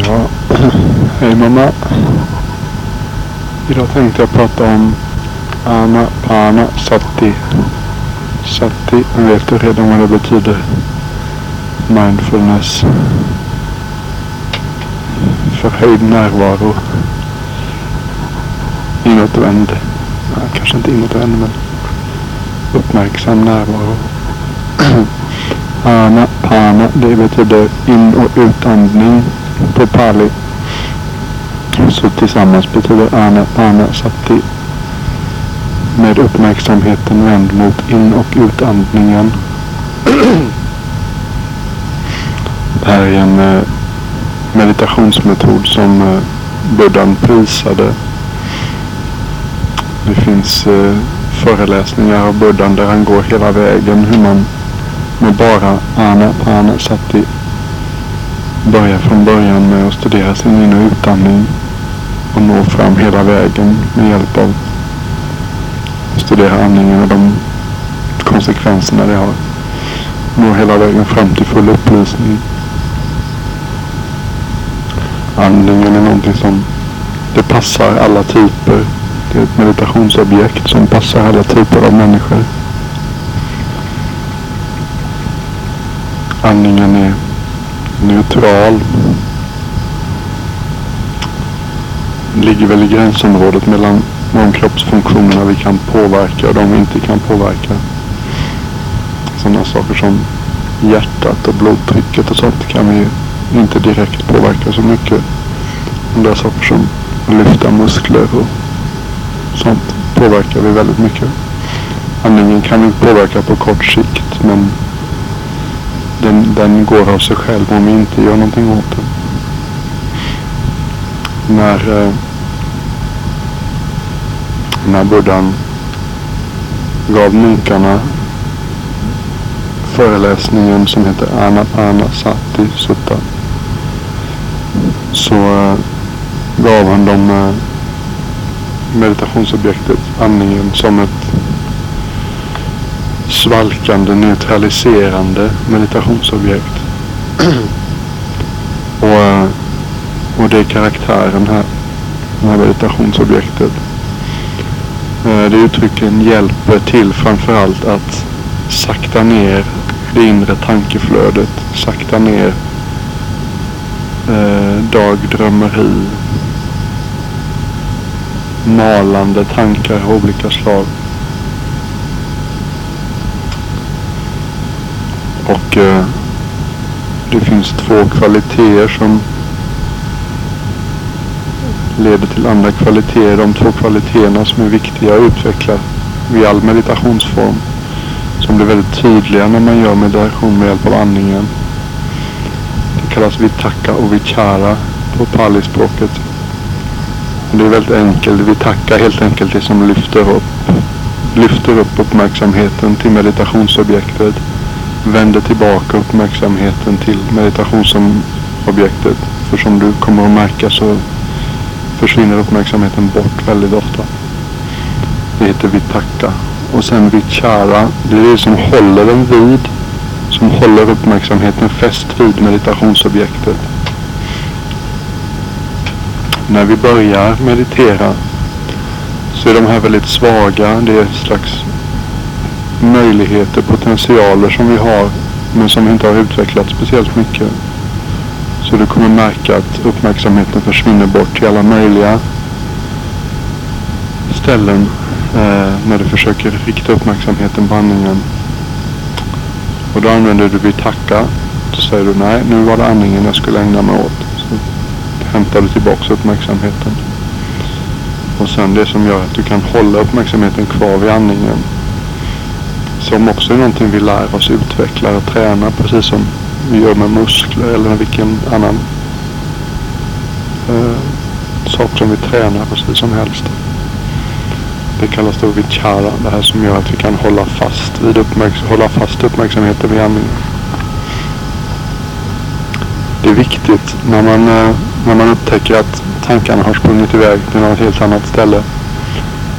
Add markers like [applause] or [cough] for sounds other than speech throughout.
Ja, hej mamma. Idag tänkte jag prata om Anapana Sati. Sati, jag vet du redan vad det betyder. Mindfulness. Förhöjd närvaro. Inåtvänd. Ja, kanske inte inåtvänd men uppmärksam närvaro. [clears throat] Anapana, det betyder in och utandning på pali. Så tillsammans betyder anapana sati med uppmärksamheten vänd mot in och utandningen. Det här är en eh, meditationsmetod som eh, Buddhan prisade. Det finns eh, föreläsningar av Buddhan där han går hela vägen hur man med bara Anapana Sati Börja från början med att studera sin in och utandning och nå fram hela vägen med hjälp av att studera andningen och de konsekvenserna det har. Nå hela vägen fram till full upplysning. Andningen är någonting som det passar alla typer. Det är ett meditationsobjekt som passar alla typer av människor. Andningen är neutral. Ligger väl i gränsområdet mellan de kroppsfunktionerna vi kan påverka och de vi inte kan påverka. Sådana saker som hjärtat och blodtrycket och sånt kan vi inte direkt påverka så mycket. Andra saker som lyfta muskler och sånt påverkar vi väldigt mycket. Andningen kan vi påverka på kort sikt men den, den går av sig själv om vi inte gör någonting åt den. När, eh, när buddhan gav munkarna föreläsningen som heter Anapana Sati Sutta så eh, gav han dem eh, meditationsobjektet andningen som ett svalkande, neutraliserande meditationsobjekt. [clears throat] och, eh, och det är karaktären här, det här meditationsobjektet. Eh, det uttrycken hjälper till framförallt att sakta ner det inre tankeflödet, sakta ner eh, dagdrömmeri, malande tankar av olika slag. Och eh, det finns två kvaliteter som leder till andra kvaliteter. De två kvaliteterna som är viktiga att utveckla vid all meditationsform. Som blir väldigt tydliga när man gör meditation med hjälp av andningen Det kallas vitaka och vichara på palispråket. Det är väldigt enkelt. Vitaka helt enkelt det som lyfter upp, lyfter upp uppmärksamheten till meditationsobjektet. Vänder tillbaka uppmärksamheten till meditationsobjektet. För som du kommer att märka så försvinner uppmärksamheten bort väldigt ofta. Det heter vitakta. Och sen vichara, det är det som håller den vid som håller uppmärksamheten fäst vid meditationsobjektet. När vi börjar meditera så är de här väldigt svaga. Det är ett slags möjligheter, potentialer som vi har men som inte har utvecklat speciellt mycket. Så du kommer märka att uppmärksamheten försvinner bort till alla möjliga ställen eh, när du försöker rikta uppmärksamheten på andningen. Och då använder du vitaka. Då säger du nej, nu var det andningen jag skulle ägna mig åt. Så hämtar du tillbaks uppmärksamheten. Och sen det som gör att du kan hålla uppmärksamheten kvar vid andningen. Som också är någonting vi lär oss utveckla och träna precis som vi gör med muskler eller vilken annan eh, sak som vi tränar precis som helst. Det kallas då vichara. Det här som gör att vi kan hålla fast, vid uppmärks hålla fast uppmärksamheten vid andningen. Det är viktigt när man, eh, när man upptäcker att tankarna har sprungit iväg till något helt annat ställe.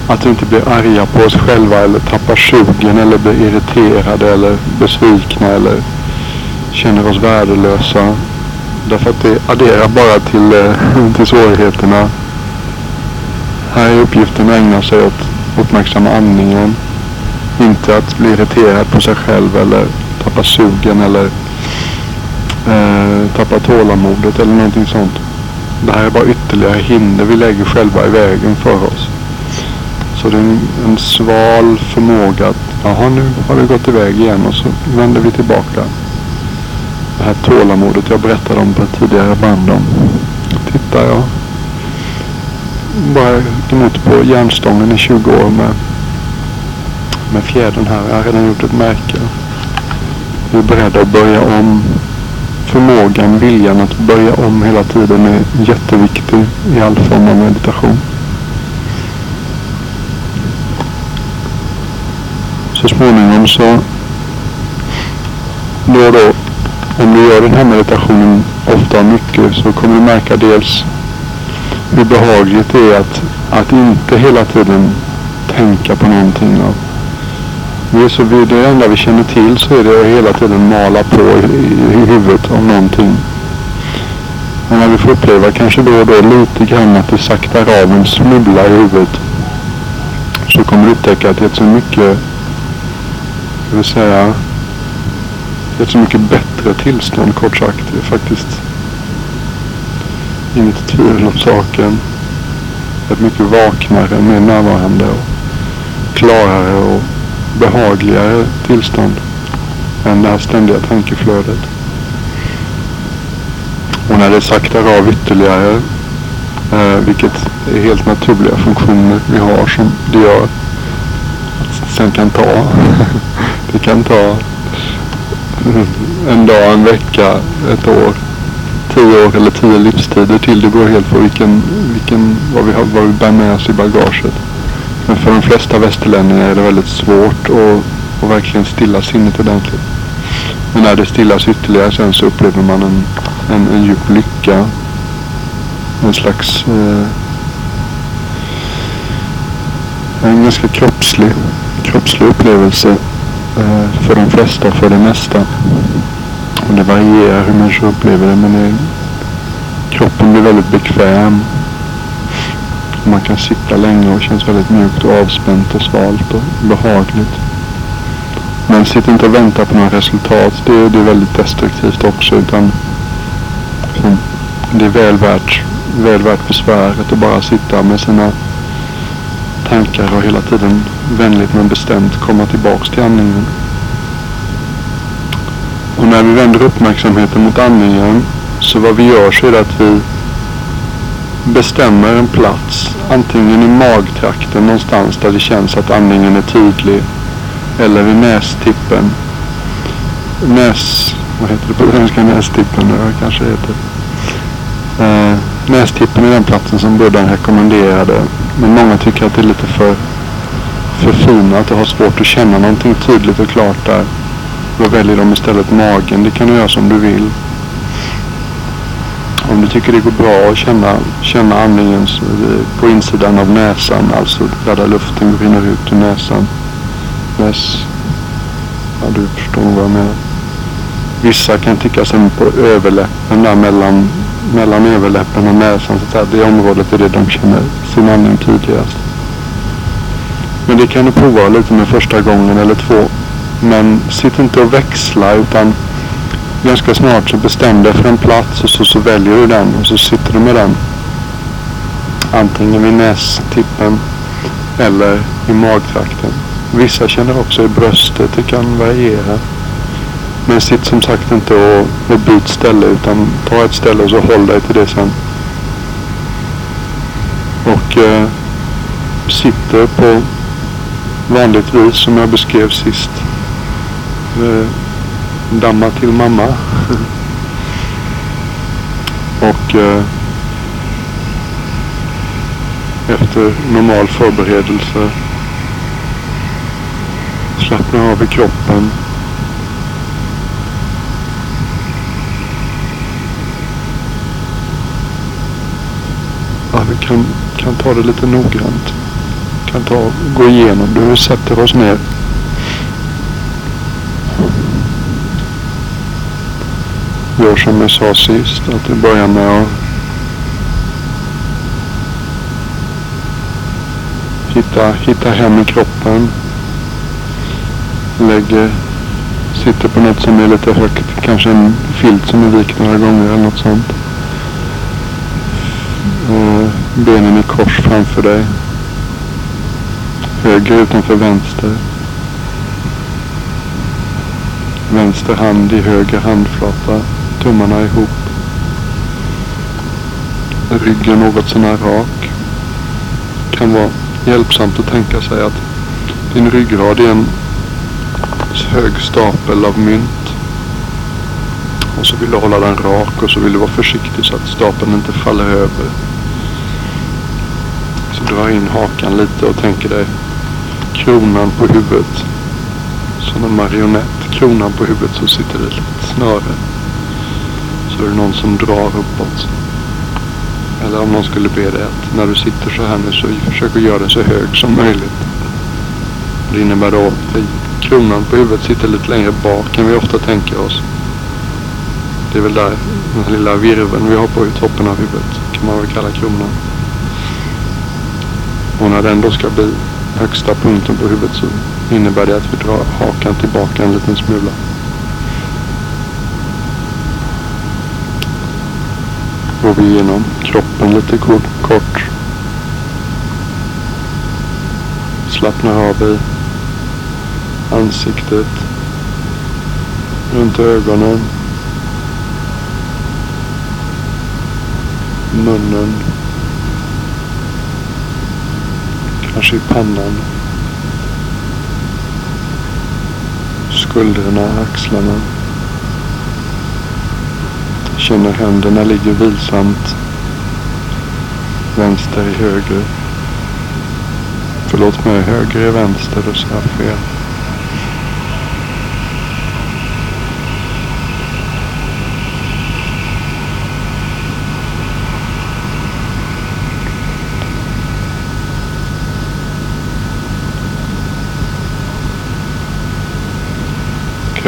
Att vi inte blir arga på oss själva eller tappar sugen eller blir irriterade eller besvikna eller känner oss värdelösa. Därför att det adderar bara till, eh, till svårigheterna. Här är uppgiften att ägna sig åt uppmärksamma andningen. Inte att bli irriterad på sig själv eller tappa sugen eller eh, tappa tålamodet eller någonting sånt. Det här är bara ytterligare hinder vi lägger själva i vägen för oss. Så det är en, en sval förmåga att, jaha nu har vi gått iväg igen och så vänder vi tillbaka. Det här tålamodet jag berättade om på ett tidigare band om. Titta jag bara gnott på järnstången i 20 år med, med fjädern här. Jag har redan gjort ett märke. Vi är beredda att börja om. Förmågan, viljan att börja om hela tiden är jätteviktig i all form av meditation. Så småningom så då och då om du gör den här meditationen ofta och mycket så kommer du märka dels hur behagligt det är att, att inte hela tiden tänka på någonting. Och det, är så, vi, det enda vi känner till så är det att hela tiden mala på i, i, i huvudet om någonting. Och när vi får uppleva kanske då och då lite grann att det saktar av en smula i huvudet så kommer du upptäcka att det är så mycket, det vill säga, ett så mycket bättre tillstånd kort sagt. Det är faktiskt inget tvivel om saken. Ett mycket vaknare, mer närvarande och klarare och behagligare tillstånd än det här ständiga tankeflödet. Och när det saktar av ytterligare, eh, vilket är helt naturliga funktioner vi har som det gör, att sen kan ta, [laughs] det kan ta en dag, en vecka, ett år, tio år eller tio livstider till. Det beror helt på vilken, vilken, vad, vi har, vad vi bär med oss i bagaget. Men för de flesta västerlänningar är det väldigt svårt att, att verkligen stilla sinnet ordentligt. Men när det stillas ytterligare sen så upplever man en, en, en djup lycka. En slags eh, en ganska kroppslig, kroppslig upplevelse Eh, för de flesta för det mesta. Och det varierar hur människor upplever det men det, kroppen blir väldigt bekväm. Man kan sitta länge och känns väldigt mjukt och avspänt och svalt och behagligt. Men sitt inte och vänta på några resultat. Det, det är väldigt destruktivt också. Utan det är väl värt, väl värt besväret att bara sitta med sina tankar och hela tiden vänligt men bestämt komma tillbaks till andningen. Och när vi vänder uppmärksamheten mot andningen så vad vi gör så är det att vi bestämmer en plats. Antingen i magtrakten någonstans där det känns att andningen är tydlig. Eller vid nästippen. Näs... Vad heter det på svenska? Nästippen? Det kanske heter. Eh, nästippen är den platsen som Buddha rekommenderade. Men många tycker att det är lite för förfinat och har svårt att känna någonting tydligt och klart där. Då väljer de istället magen. Det kan du göra som du vill. Om du tycker det går bra att känna, känna andningen på insidan av näsan, alltså där, luften rinner ut ur näsan. Näs, ja, du förstår vad jag menar. Vissa kan tycka som på överläppen där mellan, mellan överläppen och näsan. Så att det området är det de känner sin andning tydligast. Men det kan du prova lite med första gången eller två. Men sitt inte och växla utan ganska snart så bestäm dig för en plats och så, så väljer du den och så sitter du med den. Antingen vid nästippen eller i magtrakten. Vissa känner också i bröstet, det kan variera. Men sitt som sagt inte och, och byt ställe utan ta ett ställe och så håll dig till det sen. Och eh, sitter på vanligt vis som jag beskrev sist. Eh, damma till mamma. [laughs] och eh, efter normal förberedelse slappna av i kroppen. Ja, vi kan, kan ta det lite noggrant kan ta gå igenom. Vi sätter oss ner. Gör som jag sa sist, att vi börjar med att hitta, hitta hem i kroppen. Lägger, sitter på något som är lite högt, kanske en filt som är vikt några gånger eller något sånt. Och benen i kors framför dig. Höger utanför vänster. Vänster hand i höger handflata. Tummarna ihop. Ryggen något sånär rak. Kan vara hjälpsamt att tänka sig att din ryggrad är en hög stapel av mynt. Och så vill du hålla den rak och så vill du vara försiktig så att stapeln inte faller över drar in hakan lite och tänker dig kronan på huvudet. Som en marionett. Kronan på huvudet så sitter det ett snöre. Så är det någon som drar uppåt. Eller om någon skulle be dig att när du sitter så här nu så försök att göra den så hög som möjligt. Det innebär då att kronan på huvudet sitter lite längre bak än vi ofta tänker oss. Det är väl där den lilla virveln vi har på toppen av huvudet kan man väl kalla kronan. Och när den då ska bli högsta punkten på huvudet så innebär det att vi drar hakan tillbaka en liten smula. Går vi igenom kroppen lite kort. Slappnar av i ansiktet. Runt ögonen. Munnen. Sig i pannan. Skuldrorna, axlarna. Känner händerna ligger vilsamt. Vänster i höger. Förlåt mig, höger i vänster och så här fel.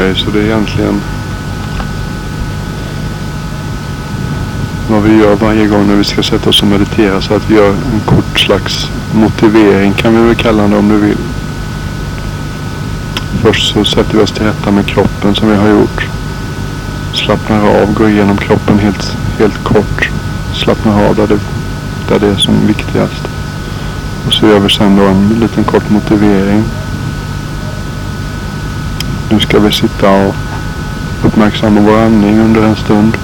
Grej. så det är egentligen vad vi gör varje gång när vi ska sätta oss och meditera. Så att vi gör en kort slags motivering kan vi väl kalla det om du vill. Först så sätter vi oss till rätta med kroppen som vi har gjort. Slappnar av, går igenom kroppen helt, helt kort. Slappnar av där det, där det är som viktigast. Och så gör vi sen då en liten kort motivering. Ska vi sitta och uppmärksamma vår andning under en stund.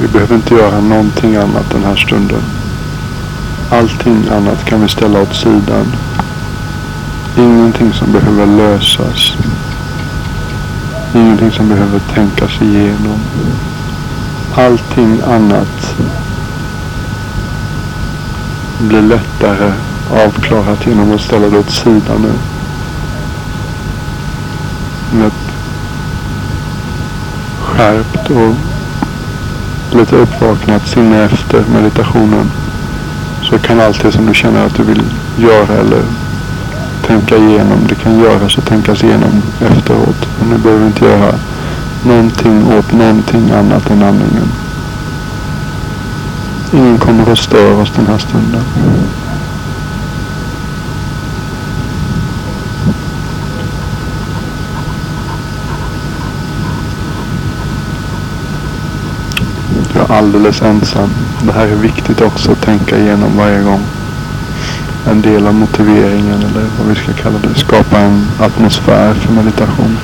Vi behöver inte göra någonting annat den här stunden. Allting annat kan vi ställa åt sidan. Ingenting som behöver lösas. Ingenting som behöver tänkas igenom. Allting annat blir lättare avklarat genom att ställa det åt sidan nu. Med skärpt och lite uppvaknat sinne efter meditationen. Så kan allt det som du känner att du vill göra eller tänka igenom, det kan göras och tänkas igenom efteråt. Men du behöver inte göra någonting åt någonting annat än andningen. Ingen kommer att störa oss den här stunden. Du är alldeles ensam. Det här är viktigt också att tänka igenom varje gång. En del av motiveringen eller vad vi ska kalla det. Skapa en atmosfär för meditation.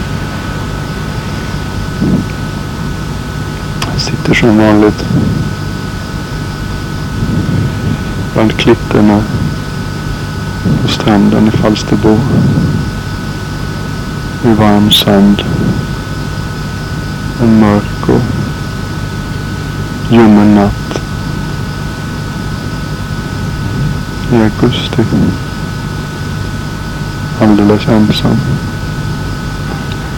Jag sitter som vanligt bland klipporna på stranden i Falsterbo. I varm sand. En mörk och ljummen natt. I augusti. Alldeles ensam.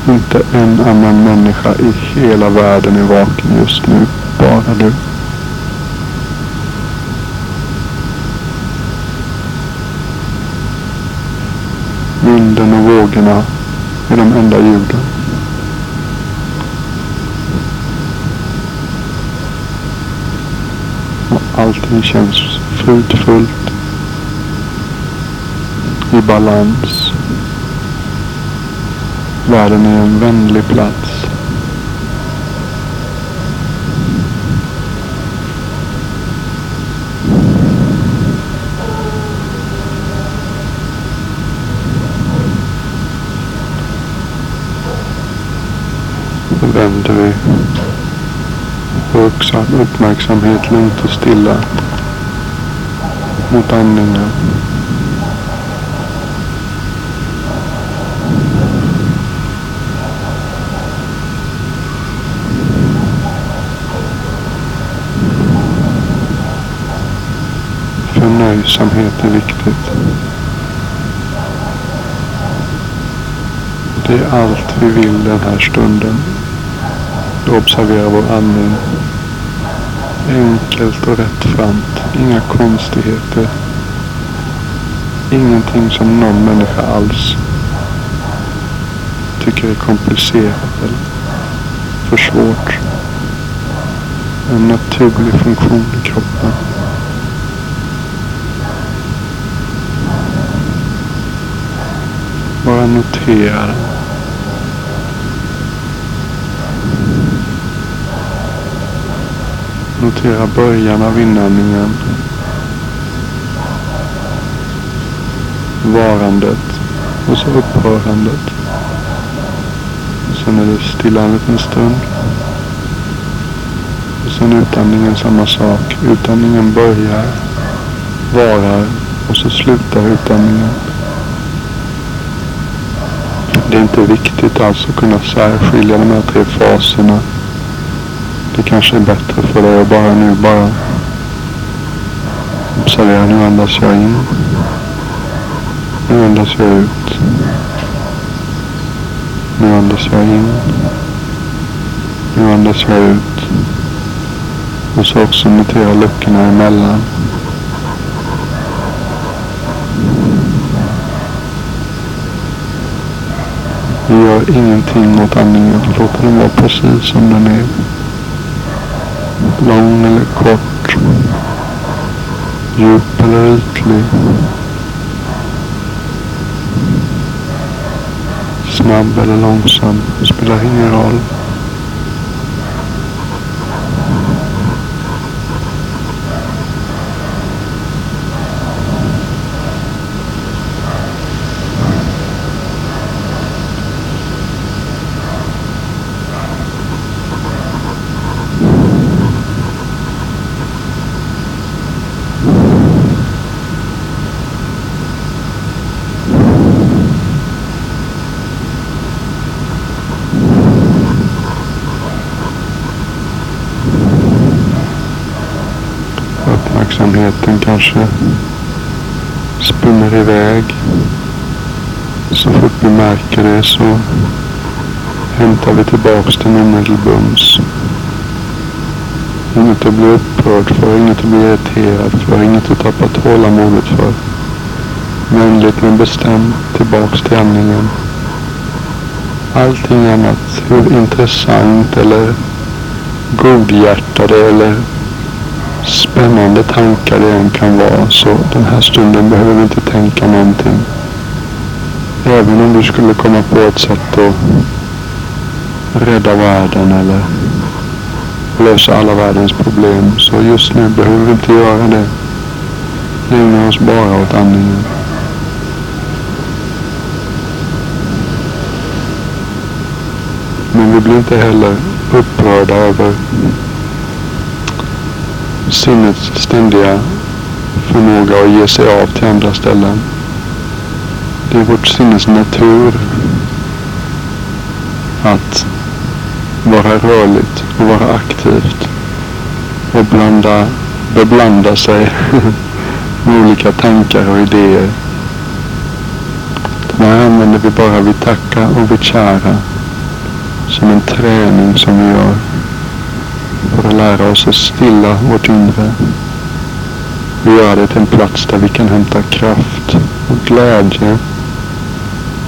Inte en annan människa i hela världen är vaken just nu. Bara du. Vinden och vågorna är de enda ljuden. Och allting känns fridfullt. I balans. Världen är en vänlig plats. Då vänder vi vår uppmärksamhet lugnt och stilla mot andningen. Förnöjsamhet är viktigt. Det är allt vi vill den här stunden. Observera vår andning. Enkelt och rättframt. Inga konstigheter. Ingenting som någon människa alls tycker är komplicerat eller för svårt. En naturlig funktion i kroppen. Bara notera Notera början av inandningen. Varandet och så upphörandet. Sen är det stilla en liten stund. Och sen utandningen samma sak. Utandningen börjar, varar och så slutar utandningen. Det är inte viktigt alls att kunna särskilja de här tre faserna. Det kanske är bättre för dig att bara nu bara observera. Nu andas jag in. Nu andas jag ut. Nu andas jag in. Nu andas jag ut. Och så också notera luckorna emellan. Vi gör ingenting åt andningen. Låt den vara precis som den är. Lång eller kort. Djup eller ytlig. Snabb eller långsam. Det spelar ingen roll. Uppmärksamheten kanske spinner iväg. Så fort vi märker det så hämtar vi tillbaks den omedelbums. Inget att bli upprörd för, inget att bli irriterad för, inget att tappa tålamodet för. Vänligt men bestämt tillbaks till andningen. Allting annat, hur intressant eller godhjärtade eller spännande tankar det än kan vara. Så den här stunden behöver vi inte tänka någonting. Även om du skulle komma på ett sätt att rädda världen eller lösa alla världens problem. Så just nu behöver vi inte göra det. Vi ägnar oss bara åt andningen. Men vi blir inte heller upprörda över sinnets ständiga förmåga att ge sig av till andra ställen. Det är vårt sinnes natur att vara rörligt och vara aktivt och blanda, beblanda sig [laughs] med olika tankar och idéer. Det här använder vi bara vid tacka och vid kära som en träning som vi gör för att lära oss att stilla vårt inre. Vi gör det till en plats där vi kan hämta kraft och glädje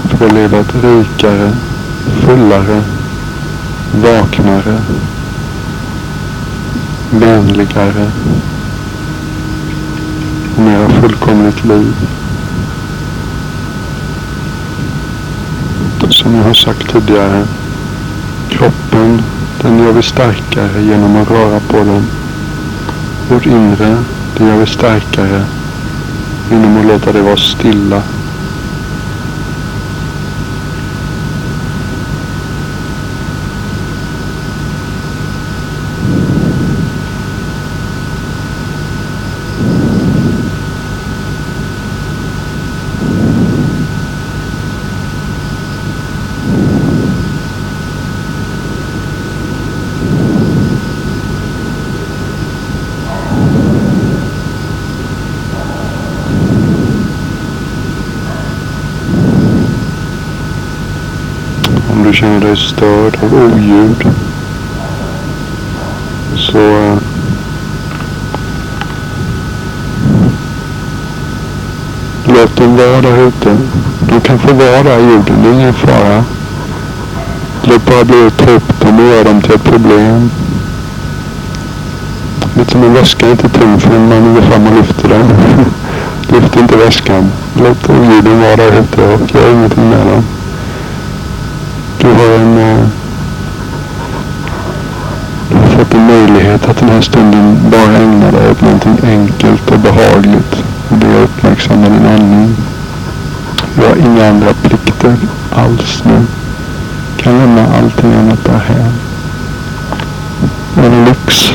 för att leva ett rikare, fullare, vaknare, vänligare och mera fullkomligt liv. Som jag har sagt tidigare, den gör vi starkare genom att röra på den. Vårt inre, det gör vi starkare genom att låta det vara stilla du känner dig störd av oljud så eh, låt dem vara där ute. De kan få vara där i jorden, det är ingen fara. Låt bara bli att ta upp dem och göra dem till ett problem. Lite som en väska är inte tung förrän man går fram och lyfter den. [laughs] Lyft inte väskan. Låt oljuden vara där ute och gör ingenting med dem. Du har en... Eh, du har fått en möjlighet att den här stunden bara ägna dig åt någonting enkelt och behagligt. Och det är att uppmärksamma din andning. Du har inga andra plikter alls nu. Kan lämna allting annat därhän. En lyx.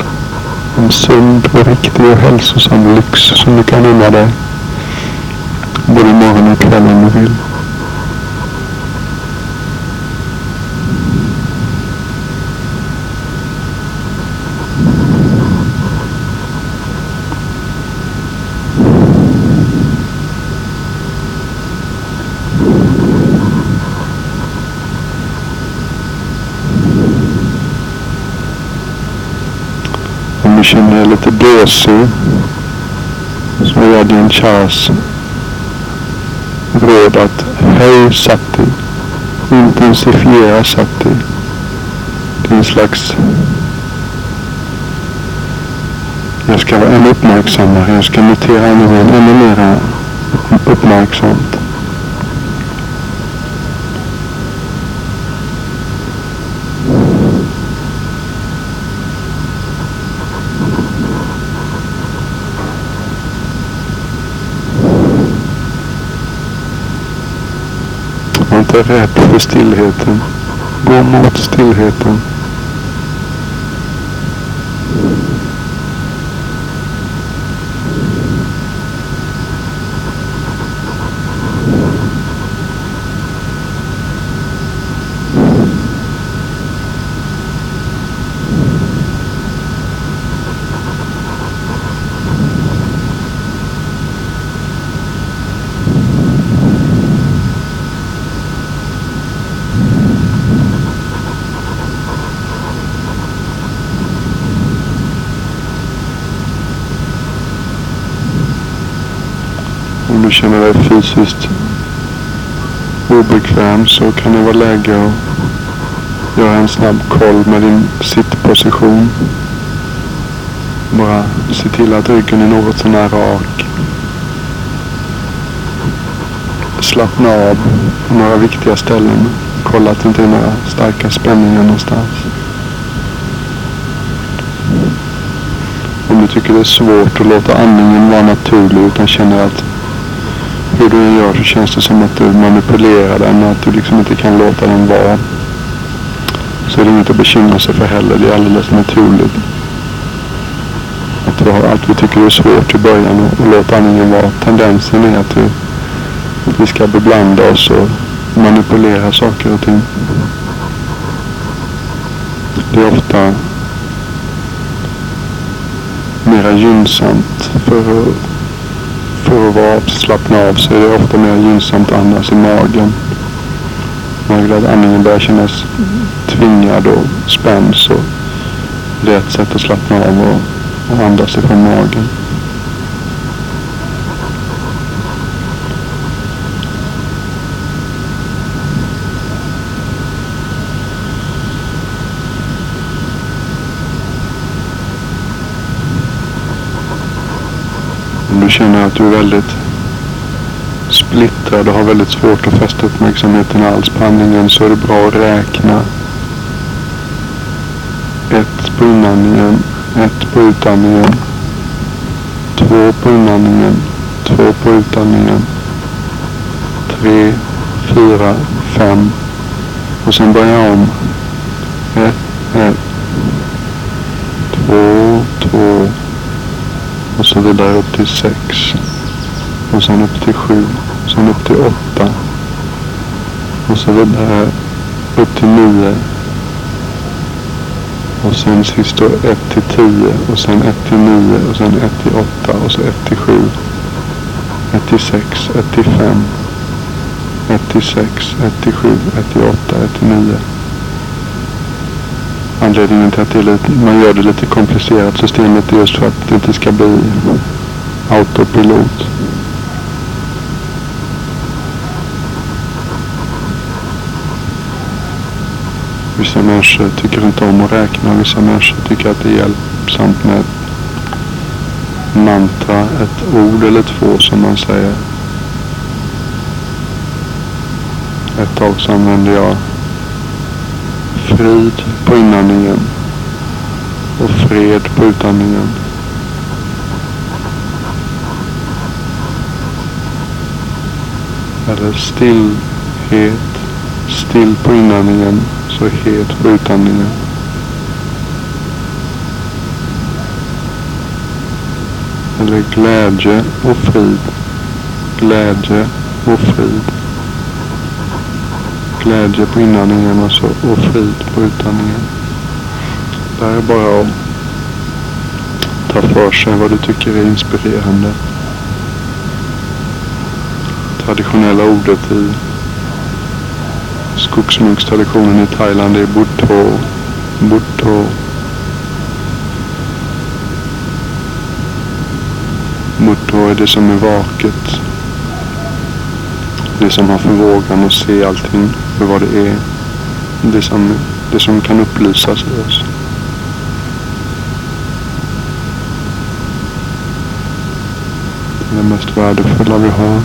En sund och riktig och hälsosam lyx som du kan unna dig. Både morgon och kväll om du vill. du känner dig lite är din råd att höj sati. Intensifiera sati. Det är en slags jag ska vara ännu uppmärksammare. Jag ska notera ännu mer uppmärksam. Inte rädd för stillheten. Gå mot stillheten. Du känner dig fysiskt obekväm så kan det vara läge att göra en snabb koll med din sittposition. Bara se till att ryggen är något sånär rak. Slappna av på några viktiga ställen. Kolla att det inte är några starka spänningar någonstans. Om du tycker det är svårt att låta andningen vara naturlig utan känner att hur du än gör så känns det som att du manipulerar den och att du liksom inte kan låta den vara. Så är det inget att bekymra sig för heller. Det är alldeles naturligt. Att vi har allt vi tycker är svårt i början och, och låta andningen vara. Tendensen är att, vi, att vi ska beblanda oss och manipulera saker och ting. Det är ofta mera gynnsamt för att för att vara slappna av så är det ofta mer gynnsamt att andas i magen. När att andningen börjar kännas tvingad och spänd så det är ett sätt att slappna av och, och andas ifrån magen. Om du känner att du är väldigt splittrad och har väldigt svårt att fästa uppmärksamheten alls på andningen så är det bra att räkna. Ett på inandningen, ett på utandningen, två på inandningen, två på utandningen, tre, fyra, fem och sen börja om. Ett, ett, två, två och så vidare upp till 6. Och sen upp till sju. Sen upp till 8. Och så vidare upp till 9. Och sen sist då 1 till 10 och sen 1 till 9 och sen 1 till 8 och så 1 till 7. 1 till 6, 1 till 5. 1 till 6, 1 till 7, 1 till 8, 1 till 9. Anledningen till att det är lite, man gör det lite komplicerat systemet är just för att det inte ska bli autopilot. Vissa människor tycker inte om att räkna. Vissa människor tycker att det är hjälpsamt med ett mantra, ett ord eller två som man säger. Ett tag så använde jag frid på inandningen och fred på utandningen. Eller stillhet, still på inandningen, så het på utandningen. Eller glädje och frid, glädje och frid glädje på inandningen och, så, och frid på utandningen. Det här är bara att ta för sig vad du tycker är inspirerande. Traditionella ordet i skogsmunkstraditionen i Thailand är Butto. Butto. Butto är det som är vaket. Det som har förmågan att se allting för vad det är. Det som, det som kan upplysas i oss. Det det mest värdefulla vi har.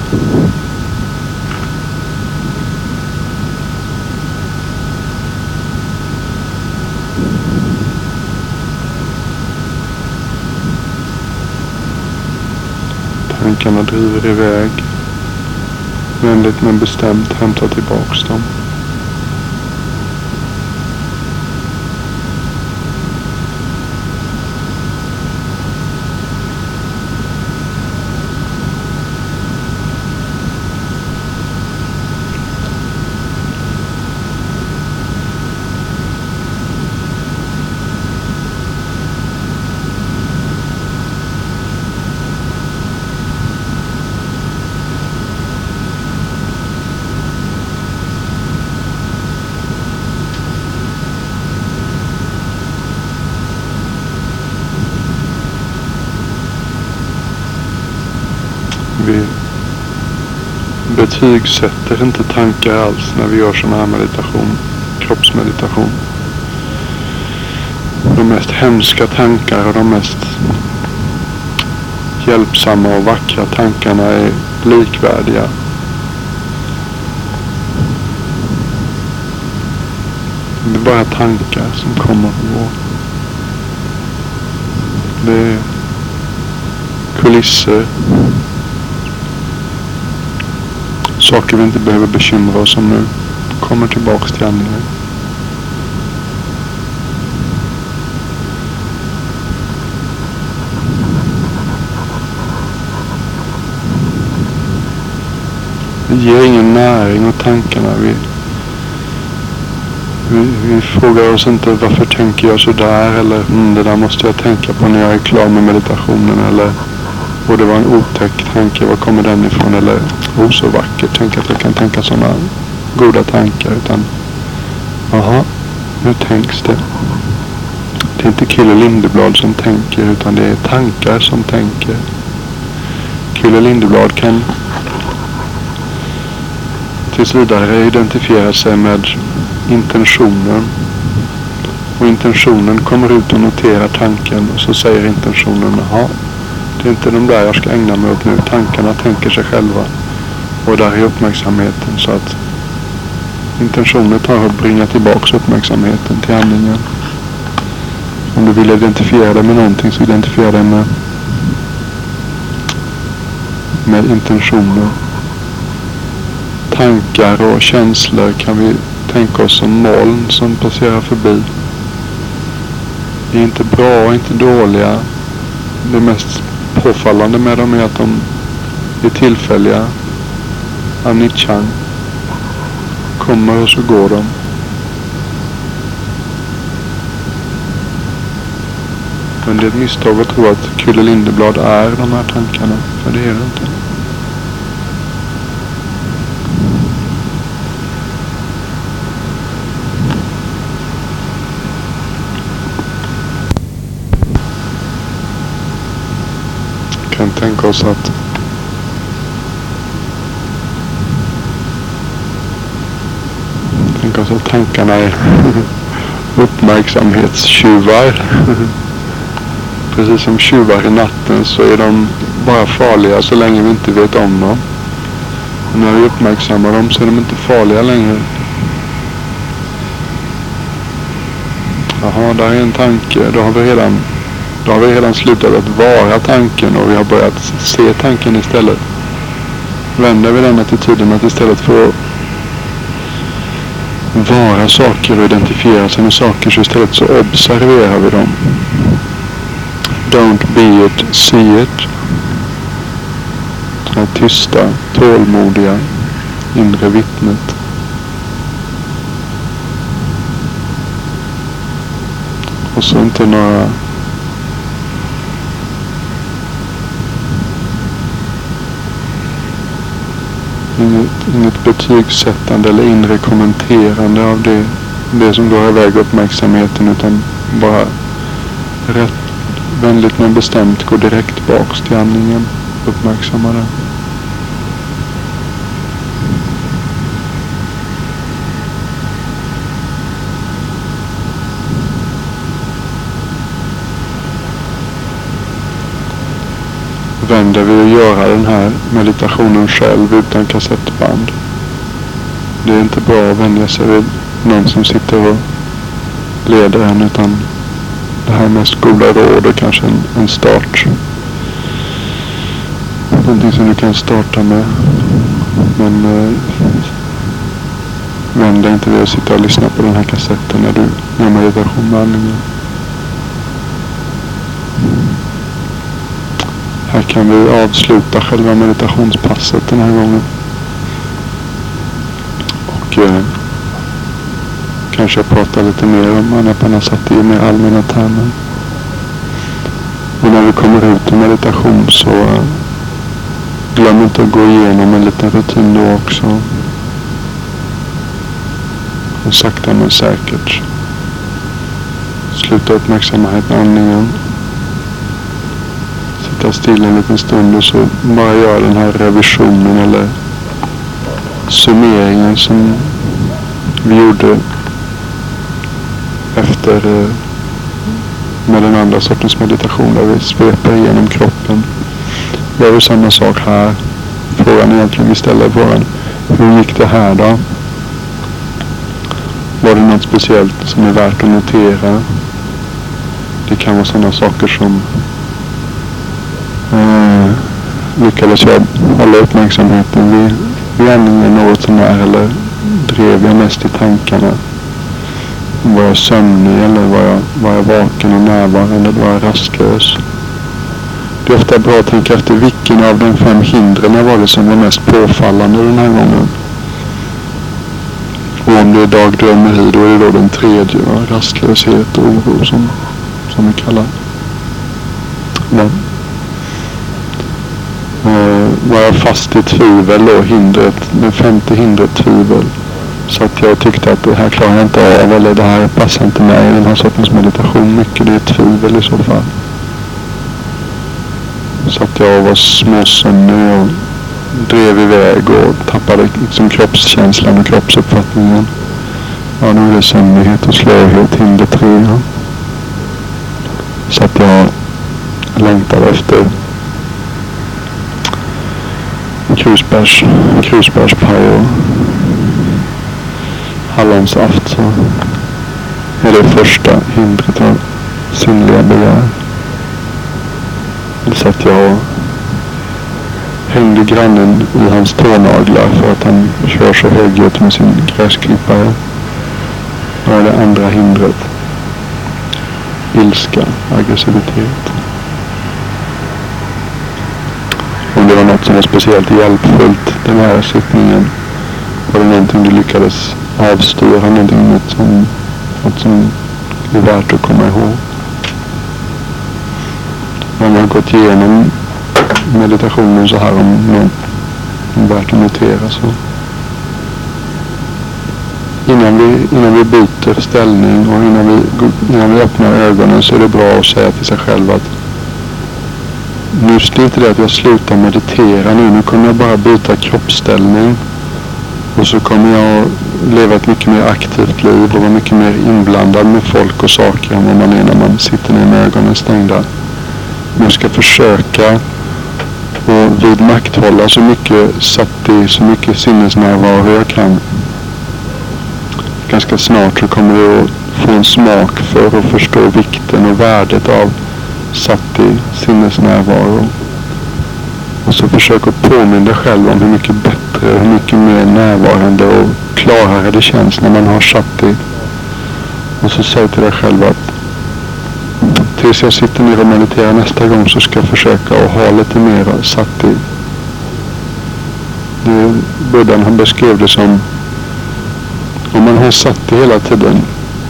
Tankarna driver iväg. Vänligt men bestämt hämta tillbaks dem. Vi betygsätter inte tankar alls när vi gör sån här meditation, kroppsmeditation. De mest hemska tankar och de mest hjälpsamma och vackra tankarna är likvärdiga. Det är bara tankar som kommer och går. Det är kulisser Saker vi inte behöver bekymra oss om nu. Kommer tillbaks till andningen. Vi ger ingen näring åt tankarna. Vi, vi, vi, frågar oss inte varför tänker jag sådär eller mm, det där måste jag tänka på när jag är klar med meditationen eller och det var en otäck tanke. Var kommer den ifrån? Eller oh så vackert. Tänk att jag kan tänka sådana goda tankar. Utan jaha, hur tänks det? Det är inte Kille Lindeblad som tänker utan det är tankar som tänker. Kille Lindeblad kan tills vidare identifiera sig med intentionen. Och intentionen kommer ut och noterar tanken och så säger intentionen, jaha, det är inte de där jag ska ägna mig åt nu. Tankarna tänker sig själva. Och där är uppmärksamheten. Så att intentionen tar att bringa tillbaks uppmärksamheten till handlingen. Om du vill identifiera dig med någonting så identifiera dig med, med intentioner. Tankar och känslor kan vi tänka oss som moln som passerar förbi. De är inte bra och inte dåliga. Det mest påfallande med dem är att de är tillfälliga. Anichan. Kommer och så går de. Men det är ett misstag att tro att Kulle Lindeblad är de här tankarna. För det är det inte. kan tänka oss att tänka oss att tankarna är [laughs] uppmärksamhetstjuvar. Precis som tjuvar i natten så är de bara farliga så länge vi inte vet om dem. Och när vi uppmärksammar dem så är de inte farliga längre. Jaha, där är en tanke. Då har vi redan, då har vi redan slutat att vara tanken och vi har börjat se tanken istället. Vänder vi den attityden att istället för att vara saker och identifiera sig med saker så istället så observerar vi dem. Don't be it, see it. Det här tysta, tålmodiga, inre vittnet. Och så inte några Inget, inget betygsättande eller inre kommenterande av det, det som drar iväg uppmärksamheten utan bara rätt vänligt men bestämt gå direkt baks till andningen. Uppmärksamma den. Vänder vi att göra den här meditationen själv utan kassettband. Det är inte bra att vänja sig vid någon som sitter och leder en utan det här är mest goda råd och kanske en, en start. Någonting som du kan starta med. Men eh, vänd dig inte vid att sitta och lyssna på den här kassetten när du gör meditation med andningen. Här kan vi avsluta själva meditationspasset den här gången. Och eh, kanske prata lite mer om anapanasati i mer allmänna termer. Och när vi kommer ut i meditation så eh, glöm inte att gå igenom en liten rutin då också. Och sakta men säkert. Sluta uppmärksamma andningen. Sitta still en liten stund och så bara göra den här revisionen eller summeringen som vi gjorde efter eh, med den andra sortens meditation där vi sveper igenom kroppen. Gör vi samma sak här. Frågan egentligen vi ställer frågan. Hur gick det här då? Var det något speciellt som är värt att notera? Det kan vara sådana saker som eh, lyckades jag hålla uppmärksamheten vid, vid andningen något sånär eller drev jag mest i tankarna? Var jag sömnig eller var jag, var jag vaken och närvarande eller var jag rastlös? Det är ofta bra att tänka efter vilken av de fem hindren var det som var mest påfallande den här gången. Och om det är dagdrömmeri då är det då den tredje, rastlöshet och oro som, som vi kallar den. Var jag fast i tvivel då, hindret, det femte hindret tvivel. Så att jag tyckte att det här klarar jag inte av eller det här passar inte mig i den här sortens meditation mycket. Det är tvivel i så fall. Så att jag var småsömnig och drev iväg och tappade liksom kroppskänslan och kroppsuppfattningen. Ja, nu är det sömnighet och slöhet, hinder tre. Så att jag längtade efter krusbärs, krusbärspaj och hallonsaft så är det första hindret av sinnliga begär. Det satt jag och hängde grannen i hans tånaglar för att han kör så högljutt med sin gräsklippare. Det var det andra hindret. Ilska, aggressivitet. Om det var något som var speciellt hjälpfullt den här sittningen. Var det någonting du lyckades avstyra? Någonting något som, något som är värt att komma ihåg? Om man har gått igenom meditationen så här om något värt att notera så. Innan vi, innan vi byter ställning och innan vi, innan vi öppnar ögonen så är det bra att säga till sig själv att nu slutar det att jag slutar meditera nu. Nu kommer jag bara byta kroppsställning. Och så kommer jag leva ett mycket mer aktivt liv och vara mycket mer inblandad med folk och saker än vad man är när man sitter ner med ögonen stängda. Men jag ska försöka och vidmakthålla så mycket sati, så mycket sinnesnärvaro jag kan. Ganska snart så kommer jag att få en smak för att förstå vikten och värdet av Satt i sinnesnärvaro. Och så försök att påminna dig själv om hur mycket bättre, hur mycket mer närvarande och klarare det känns när man har satt i. Och så säg till dig själv att tills jag sitter ner och mediterar nästa gång så ska jag försöka att ha lite mer satt i. Buddhan han beskrev det som om man har satt i hela tiden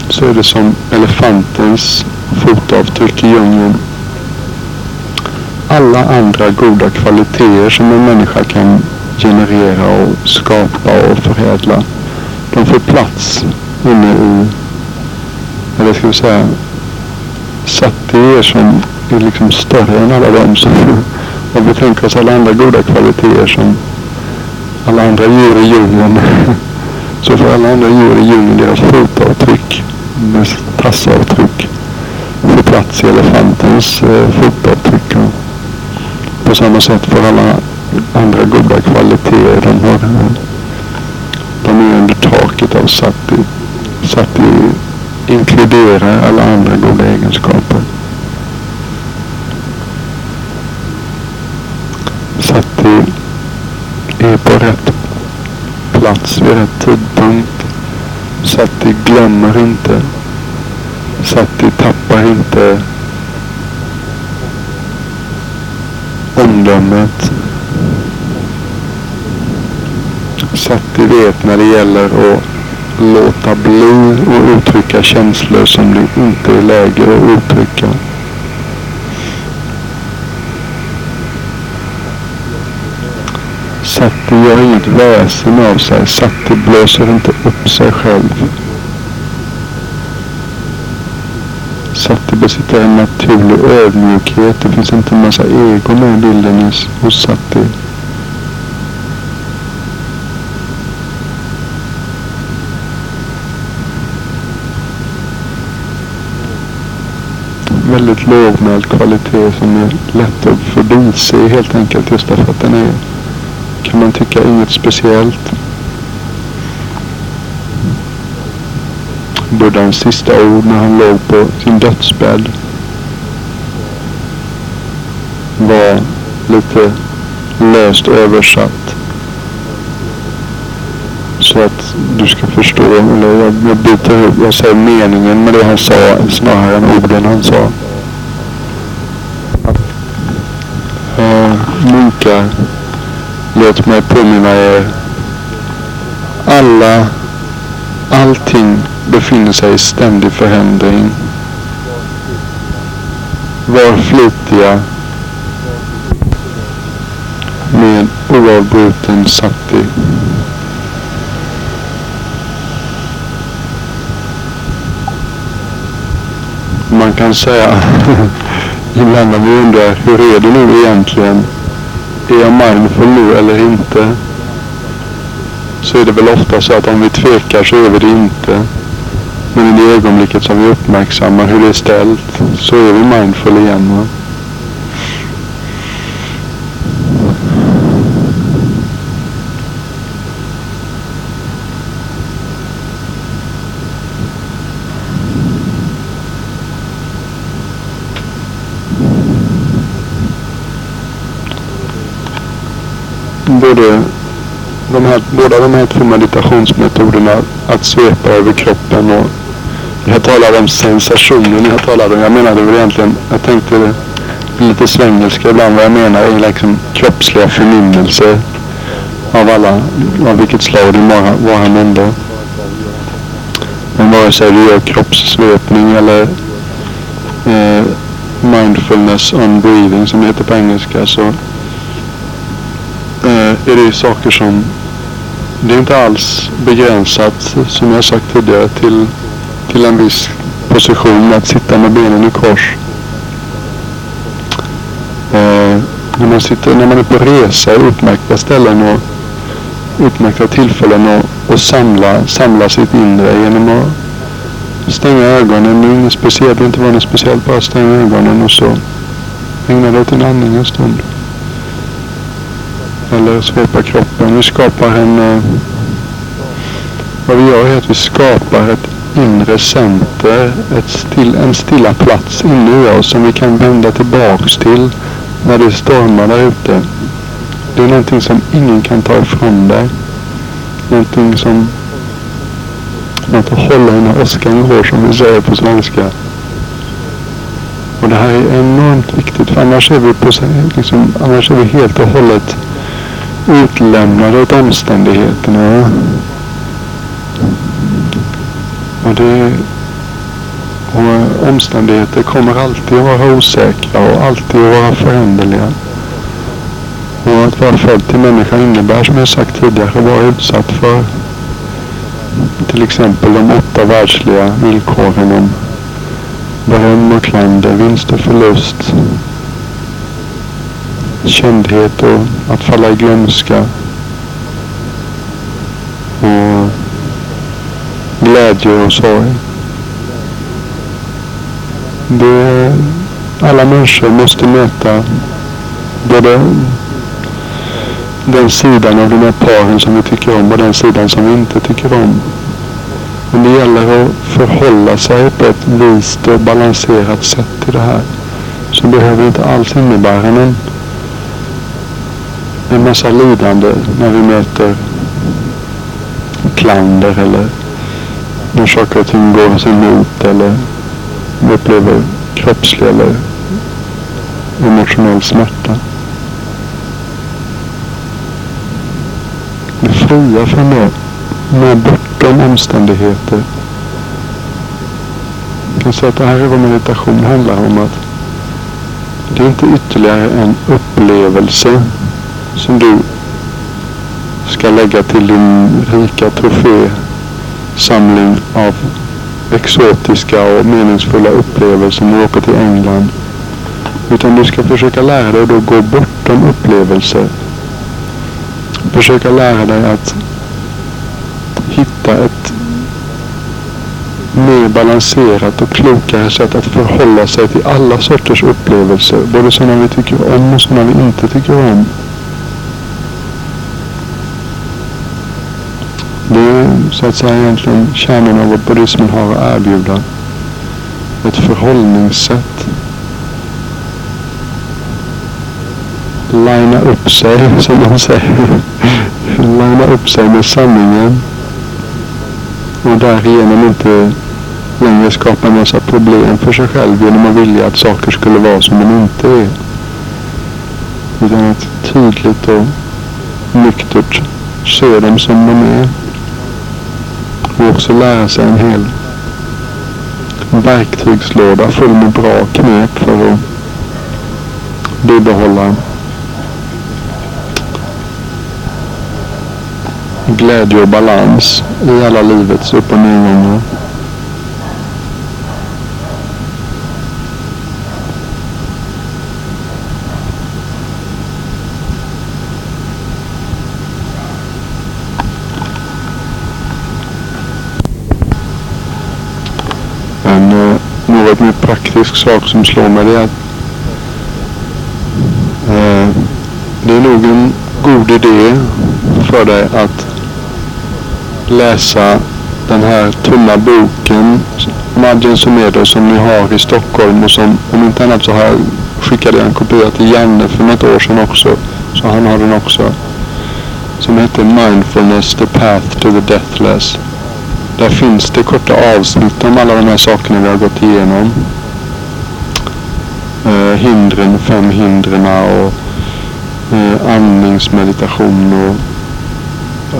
så är det som elefantens fotavtryck i djungeln. Alla andra goda kvaliteter som en människa kan generera och skapa och förädla. De får plats inne i, eller ska vi säga, Sati er som är liksom större än alla dem som, [laughs] om vi tänker oss alla andra goda kvaliteter som alla andra djur i djungeln. [laughs] Så får alla andra djur i djungeln deras fotavtryck, Deras tassavtryck, få plats i elefantens eh, fotavtryck. På samma sätt får alla andra goda kvaliteter, de, har, de är under taket av sati. Sati inkluderar alla andra goda egenskaper. Sati är på rätt plats vid rätt tidpunkt. Sati glömmer inte. Sati tappar inte omdömet. Så att du vet när det gäller att låta bli och uttrycka känslor som det inte är läge att uttrycka. Så att det gör inget väsen av sig. Så att det blåser inte upp sig själv. Besitta en naturlig ödmjukhet. Det finns inte en massa ego med i bilden hos Sati. väldigt lågmäld kvalitet som är lätt att förbise helt enkelt just därför att den är, kan man tycka, inget speciellt. Buddhas sista ord när han låg på sin dödsbädd var lite löst översatt. Så att du ska förstå, eller jag, jag byter jag säger meningen med det han sa snarare än orden han sa. Eh, munkar, låt mig påminna er. Alla, allting befinner sig i ständig förändring. Var flitiga med oavbruten sati. Man kan säga [laughs] ibland när vi undrar hur är det nu egentligen? är jag mindful nu eller inte? Så är det väl ofta så att om vi tvekar så är vi det inte. Men i det ögonblicket som vi uppmärksammar hur det är ställt så är vi mindful igen. Va? både de här, båda de här två meditationsmetoderna, att svepa över kroppen och jag talade om sensationen jag talade om. Jag menade väl egentligen, jag tänkte lite svengelska ibland. Vad jag menar är liksom kroppsliga förnimmelser av alla, av vilket slag det var han ändå. Men vare sig du gör kroppssvepning eller eh, mindfulness on breathing som det heter på engelska så eh, är det saker som det är inte alls begränsat som jag sagt tidigare till, till en viss position att sitta med benen i kors. Eh, när, man sitter, när man är på resa i utmärkta ställen och utmärkta tillfällen och, och samla, samla sitt inre genom att stänga ögonen. Det är inget speciellt, det inte vara något speciellt. Bara stänga ögonen och så ägna dig åt din andning en stund. Eller svepa kroppen. Vi skapar en... Eh, vad vi gör är att vi skapar ett inre center. Ett still, en stilla plats inne i oss som vi kan vända tillbaks till när det stormar där ute. Det är någonting som ingen kan ta ifrån dig. Någonting som man får hålla i när åskan går som vi säger på svenska. Och det här är enormt viktigt för annars är vi, på, liksom, annars är vi helt och hållet utlämnade åt omständigheterna. Och det och omständigheter kommer alltid att vara osäkra och alltid att vara föränderliga. Och att vara född till människa innebär som jag sagt tidigare att vara utsatt för till exempel de åtta världsliga villkoren om beröm och klander, vinst och förlust, kändhet och att falla i glömska och glädje och sorg. Det, alla människor måste möta både den sidan av de här paren som vi tycker om och den sidan som vi inte tycker om. Men det gäller att förhålla sig på ett vist och balanserat sätt till det här. Så behöver inte alls innebära en, en massa lidande när vi möter klander eller när saker och ting går oss emot eller vi upplever kroppslig eller emotionell smärta. Bli fria från det. Nå bortom omständigheter. Jag kan säga att det här är vad meditation handlar om. att Det är inte ytterligare en upplevelse som du ska lägga till din rika trofé samling av exotiska och meningsfulla upplevelser när du åker till England. Utan du ska försöka lära dig att gå bortom upplevelser försöka lära dig att hitta ett mer balanserat och klokare sätt att förhålla sig till alla sorters upplevelser. Både sådana vi tycker om och sådana vi inte tycker om. Det är så att säga egentligen kärnan av vad buddhismen har att erbjuda. Ett förhållningssätt linea upp sig, [laughs] som man säger. linea upp sig med sanningen. Och därigenom inte längre skapa en massa problem för sig själv genom att vilja att saker skulle vara som de inte är. Utan att tydligt och nyktert se dem som de är. Och också lära sig en hel verktygslåda full med bra knep för att bibehålla glädje och balans i alla livets upp och nedgångar. En eh, något mer praktisk sak som slår mig det är att eh, det är nog en god idé för dig att läsa den här tunna boken Madjen Sumedo som ni har i Stockholm och som om inte annat så har jag skickade jag en kopia till Janne för något år sedan också. Så han har den också. som heter Mindfulness, the path to the deathless. Där finns det korta avsnitt om alla de här sakerna vi har gått igenom. Eh, hindren, fem hindren och eh, andningsmeditation och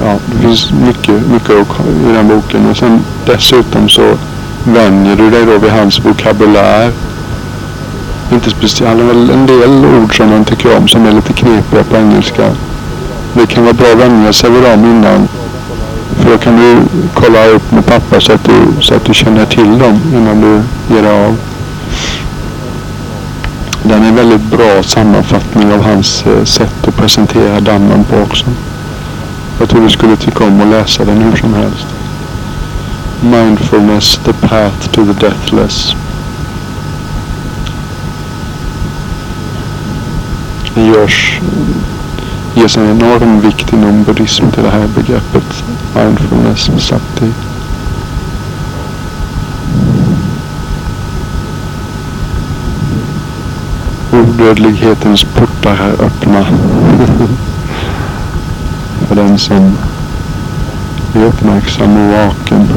ja, det finns mycket, mycket i den boken. Och sen dessutom så vänjer du dig då vid hans vokabulär. Inte speciellt, han har väl en del ord som han tycker om som är lite knepiga på engelska. Det kan vara bra att vänja sig vid dem innan. För då kan du kolla upp med pappa så att du, så att du känner till dem innan du ger dig av. Den är en väldigt bra sammanfattning av hans eh, sätt att presentera dammen på också. Jag tror du skulle tycka om att läsa den hur som helst. Mindfulness, the path to the deathless. Det görs, ges en enorm vikt inom buddhism till det här begreppet mindfulness, sati. Odödlighetens portar är öppna. [laughs] För den som är uppmärksam och vaken.